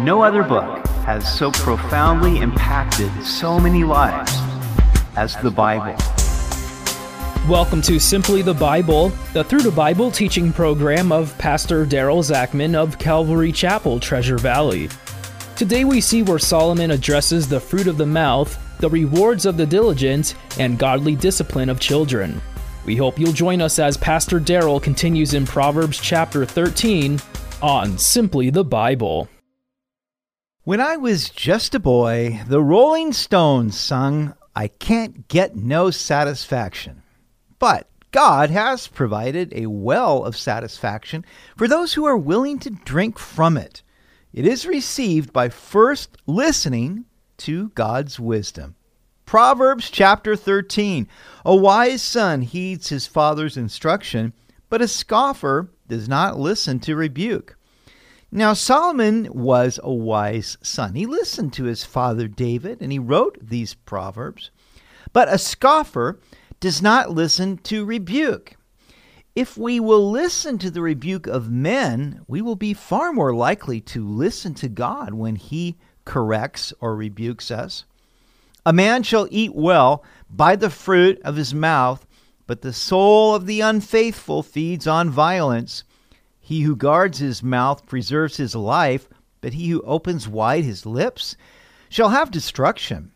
No other book has so profoundly impacted so many lives as the Bible. Welcome to Simply the Bible, the Through the Bible teaching program of Pastor Daryl Zachman of Calvary Chapel, Treasure Valley. Today we see where Solomon addresses the fruit of the mouth, the rewards of the diligent, and godly discipline of children. We hope you'll join us as Pastor Daryl continues in Proverbs chapter 13 on Simply the Bible. When I was just a boy, the Rolling Stones sung, I Can't Get No Satisfaction. But God has provided a well of satisfaction for those who are willing to drink from it. It is received by first listening to God's wisdom. Proverbs chapter 13 A wise son heeds his father's instruction, but a scoffer does not listen to rebuke. Now, Solomon was a wise son. He listened to his father David and he wrote these proverbs. But a scoffer does not listen to rebuke. If we will listen to the rebuke of men, we will be far more likely to listen to God when he corrects or rebukes us. A man shall eat well by the fruit of his mouth, but the soul of the unfaithful feeds on violence. He who guards his mouth preserves his life, but he who opens wide his lips shall have destruction.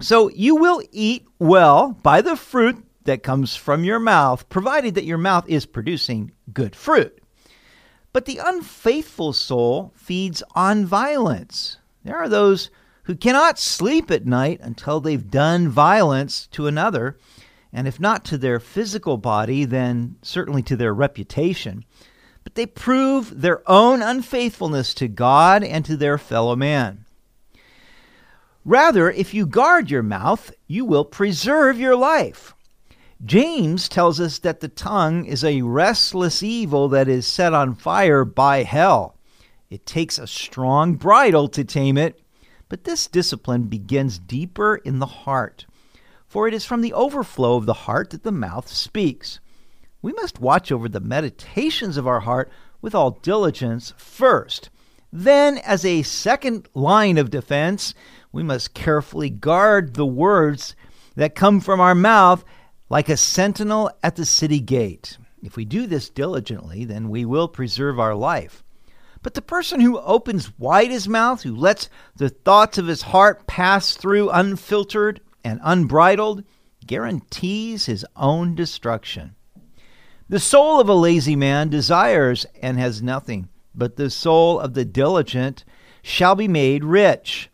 So you will eat well by the fruit that comes from your mouth, provided that your mouth is producing good fruit. But the unfaithful soul feeds on violence. There are those who cannot sleep at night until they've done violence to another, and if not to their physical body, then certainly to their reputation but they prove their own unfaithfulness to God and to their fellow man. Rather, if you guard your mouth, you will preserve your life. James tells us that the tongue is a restless evil that is set on fire by hell. It takes a strong bridle to tame it, but this discipline begins deeper in the heart. For it is from the overflow of the heart that the mouth speaks we must watch over the meditations of our heart with all diligence first. Then, as a second line of defense, we must carefully guard the words that come from our mouth like a sentinel at the city gate. If we do this diligently, then we will preserve our life. But the person who opens wide his mouth, who lets the thoughts of his heart pass through unfiltered and unbridled, guarantees his own destruction. The soul of a lazy man desires and has nothing, but the soul of the diligent shall be made rich.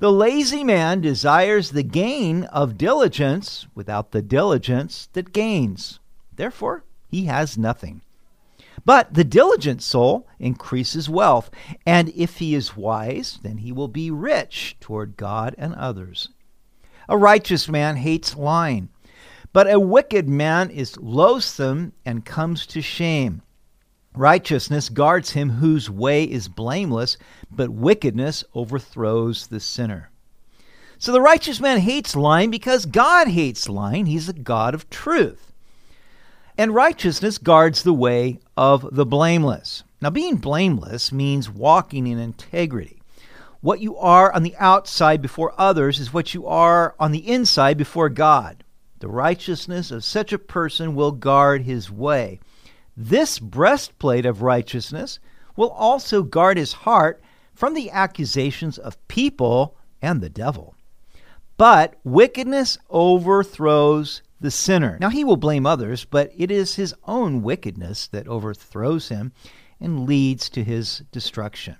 The lazy man desires the gain of diligence without the diligence that gains. Therefore, he has nothing. But the diligent soul increases wealth, and if he is wise, then he will be rich toward God and others. A righteous man hates lying but a wicked man is loathsome and comes to shame. Righteousness guards him whose way is blameless, but wickedness overthrows the sinner. So the righteous man hates lying because God hates lying. He's a God of truth. And righteousness guards the way of the blameless. Now, being blameless means walking in integrity. What you are on the outside before others is what you are on the inside before God. The righteousness of such a person will guard his way. This breastplate of righteousness will also guard his heart from the accusations of people and the devil. But wickedness overthrows the sinner. Now he will blame others, but it is his own wickedness that overthrows him and leads to his destruction.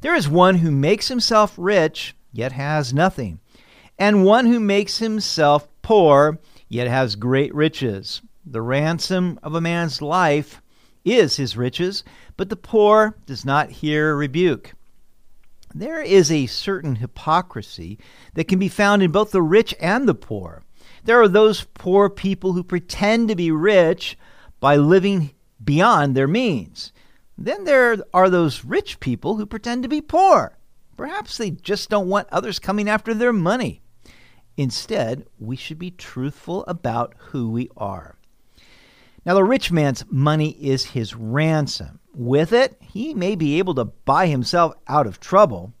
There is one who makes himself rich, yet has nothing, and one who makes himself poor, yet has great riches. The ransom of a man's life is his riches, but the poor does not hear rebuke. There is a certain hypocrisy that can be found in both the rich and the poor. There are those poor people who pretend to be rich by living beyond their means. Then there are those rich people who pretend to be poor. Perhaps they just don't want others coming after their money. Instead, we should be truthful about who we are. Now, the rich man's money is his ransom. With it, he may be able to buy himself out of trouble.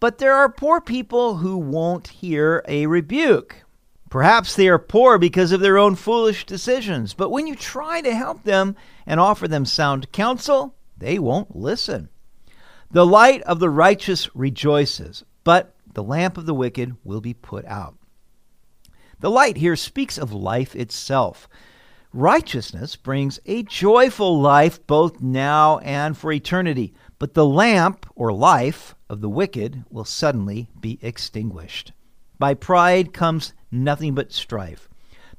But there are poor people who won't hear a rebuke. Perhaps they are poor because of their own foolish decisions, but when you try to help them and offer them sound counsel, they won't listen. The light of the righteous rejoices, but the lamp of the wicked will be put out. The light here speaks of life itself. Righteousness brings a joyful life both now and for eternity, but the lamp, or life, of the wicked will suddenly be extinguished. By pride comes nothing but strife,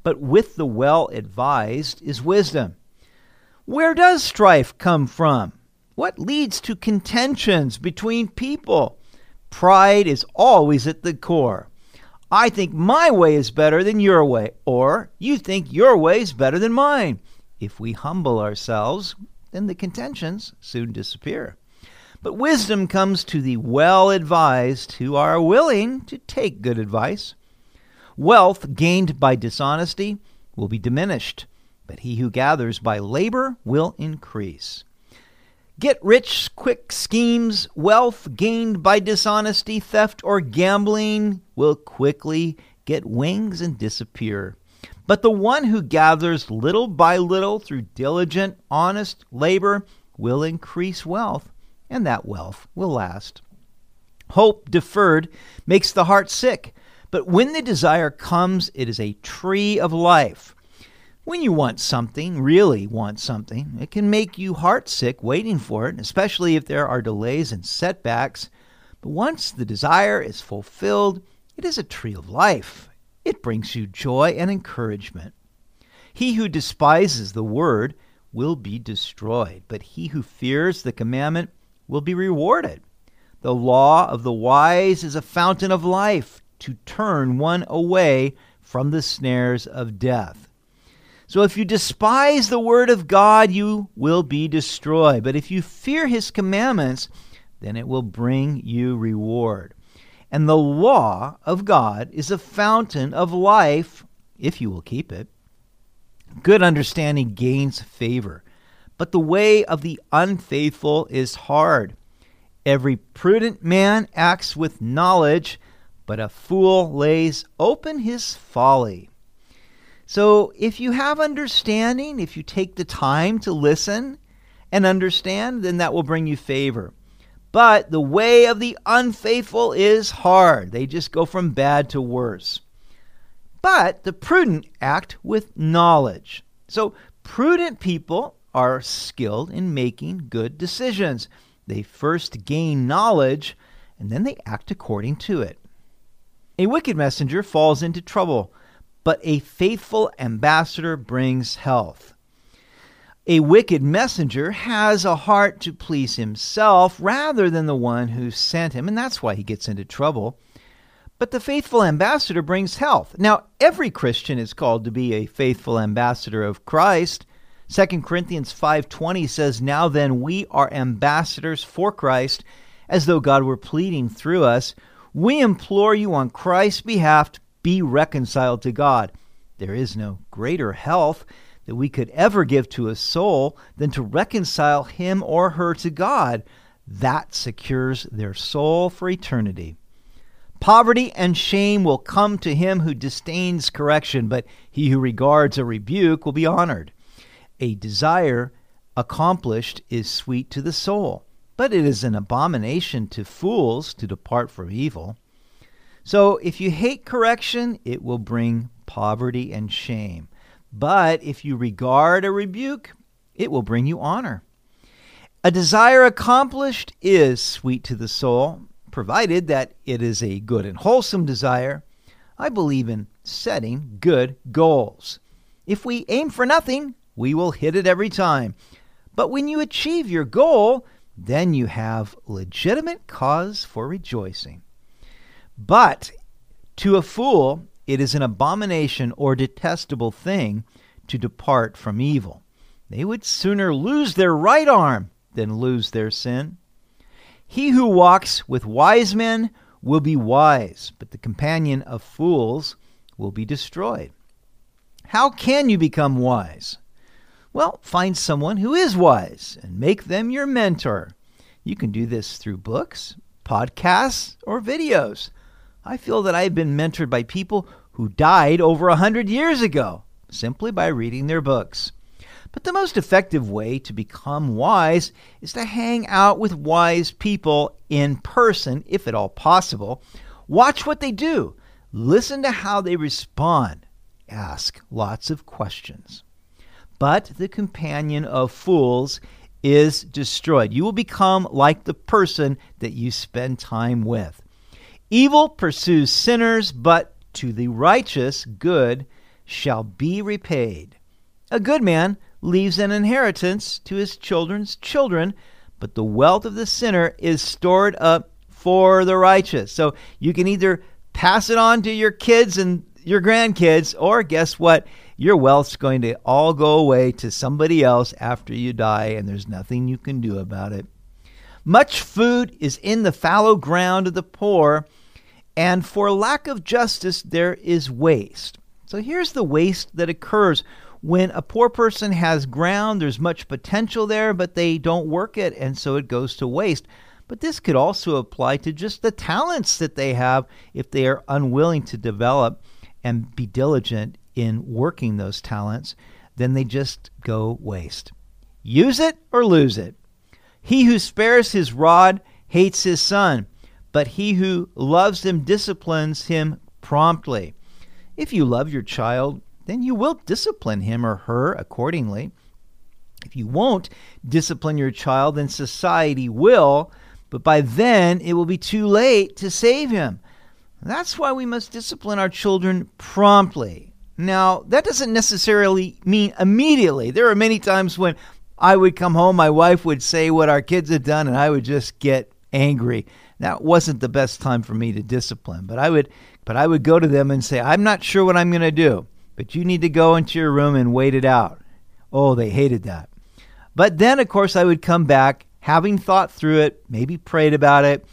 but with the well advised is wisdom. Where does strife come from? What leads to contentions between people? Pride is always at the core. I think my way is better than your way, or you think your way is better than mine. If we humble ourselves, then the contentions soon disappear. But wisdom comes to the well advised who are willing to take good advice. Wealth gained by dishonesty will be diminished, but he who gathers by labor will increase. Get rich quick schemes, wealth gained by dishonesty, theft, or gambling will quickly get wings and disappear. But the one who gathers little by little through diligent, honest labor will increase wealth, and that wealth will last. Hope deferred makes the heart sick, but when the desire comes, it is a tree of life. When you want something, really want something, it can make you heartsick waiting for it, especially if there are delays and setbacks. But once the desire is fulfilled, it is a tree of life. It brings you joy and encouragement. He who despises the word will be destroyed, but he who fears the commandment will be rewarded. The law of the wise is a fountain of life to turn one away from the snares of death. So if you despise the word of God, you will be destroyed. But if you fear his commandments, then it will bring you reward. And the law of God is a fountain of life, if you will keep it. Good understanding gains favor, but the way of the unfaithful is hard. Every prudent man acts with knowledge, but a fool lays open his folly. So, if you have understanding, if you take the time to listen and understand, then that will bring you favor. But the way of the unfaithful is hard. They just go from bad to worse. But the prudent act with knowledge. So, prudent people are skilled in making good decisions. They first gain knowledge and then they act according to it. A wicked messenger falls into trouble but a faithful ambassador brings health. A wicked messenger has a heart to please himself rather than the one who sent him, and that's why he gets into trouble. But the faithful ambassador brings health. Now, every Christian is called to be a faithful ambassador of Christ. 2 Corinthians 5:20 says, "Now then we are ambassadors for Christ, as though God were pleading through us. We implore you on Christ's behalf be reconciled to God. There is no greater health that we could ever give to a soul than to reconcile him or her to God. That secures their soul for eternity. Poverty and shame will come to him who disdains correction, but he who regards a rebuke will be honored. A desire accomplished is sweet to the soul, but it is an abomination to fools to depart from evil. So if you hate correction, it will bring poverty and shame. But if you regard a rebuke, it will bring you honor. A desire accomplished is sweet to the soul, provided that it is a good and wholesome desire. I believe in setting good goals. If we aim for nothing, we will hit it every time. But when you achieve your goal, then you have legitimate cause for rejoicing. But to a fool, it is an abomination or detestable thing to depart from evil. They would sooner lose their right arm than lose their sin. He who walks with wise men will be wise, but the companion of fools will be destroyed. How can you become wise? Well, find someone who is wise and make them your mentor. You can do this through books, podcasts, or videos. I feel that I have been mentored by people who died over a hundred years ago simply by reading their books. But the most effective way to become wise is to hang out with wise people in person, if at all possible. Watch what they do, listen to how they respond, ask lots of questions. But the companion of fools is destroyed. You will become like the person that you spend time with. Evil pursues sinners, but to the righteous, good shall be repaid. A good man leaves an inheritance to his children's children, but the wealth of the sinner is stored up for the righteous. So you can either pass it on to your kids and your grandkids, or guess what? Your wealth's going to all go away to somebody else after you die, and there's nothing you can do about it. Much food is in the fallow ground of the poor, and for lack of justice, there is waste. So here's the waste that occurs when a poor person has ground, there's much potential there, but they don't work it, and so it goes to waste. But this could also apply to just the talents that they have if they are unwilling to develop and be diligent in working those talents, then they just go waste. Use it or lose it. He who spares his rod hates his son, but he who loves him disciplines him promptly. If you love your child, then you will discipline him or her accordingly. If you won't discipline your child, then society will, but by then it will be too late to save him. That's why we must discipline our children promptly. Now, that doesn't necessarily mean immediately. There are many times when I would come home, my wife would say what our kids had done, and I would just get angry. That wasn't the best time for me to discipline, but I would but I would go to them and say, I'm not sure what I'm going to do, but you need to go into your room and wait it out. Oh, they hated that. But then, of course, I would come back, having thought through it, maybe prayed about it,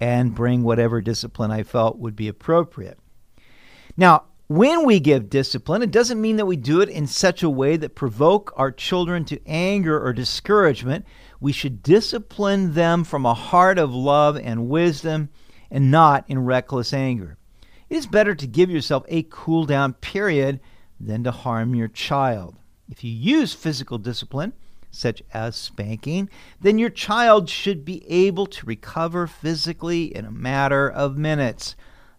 and bring whatever discipline I felt would be appropriate. Now, when we give discipline, it doesn't mean that we do it in such a way that provoke our children to anger or discouragement. We should discipline them from a heart of love and wisdom and not in reckless anger. It is better to give yourself a cool down period than to harm your child. If you use physical discipline, such as spanking, then your child should be able to recover physically in a matter of minutes.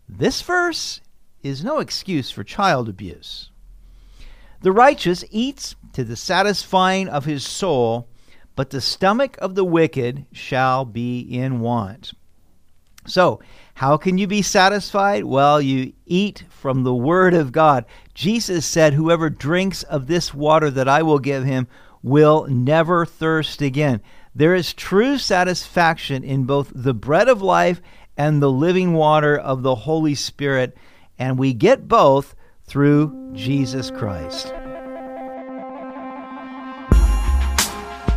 This verse is no excuse for child abuse. The righteous eats to the satisfying of his soul, but the stomach of the wicked shall be in want. So, how can you be satisfied? Well, you eat from the Word of God. Jesus said, Whoever drinks of this water that I will give him will never thirst again. There is true satisfaction in both the bread of life and the living water of the Holy Spirit, and we get both through Jesus Christ.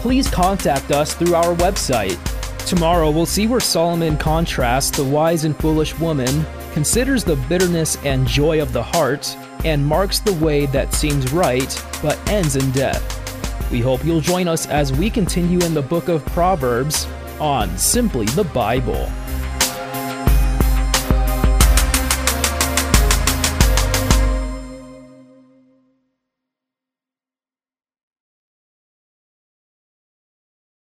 please contact us through our website Tomorrow, we'll see where Solomon contrasts the wise and foolish woman, considers the bitterness and joy of the heart, and marks the way that seems right but ends in death. We hope you'll join us as we continue in the book of Proverbs on Simply the Bible.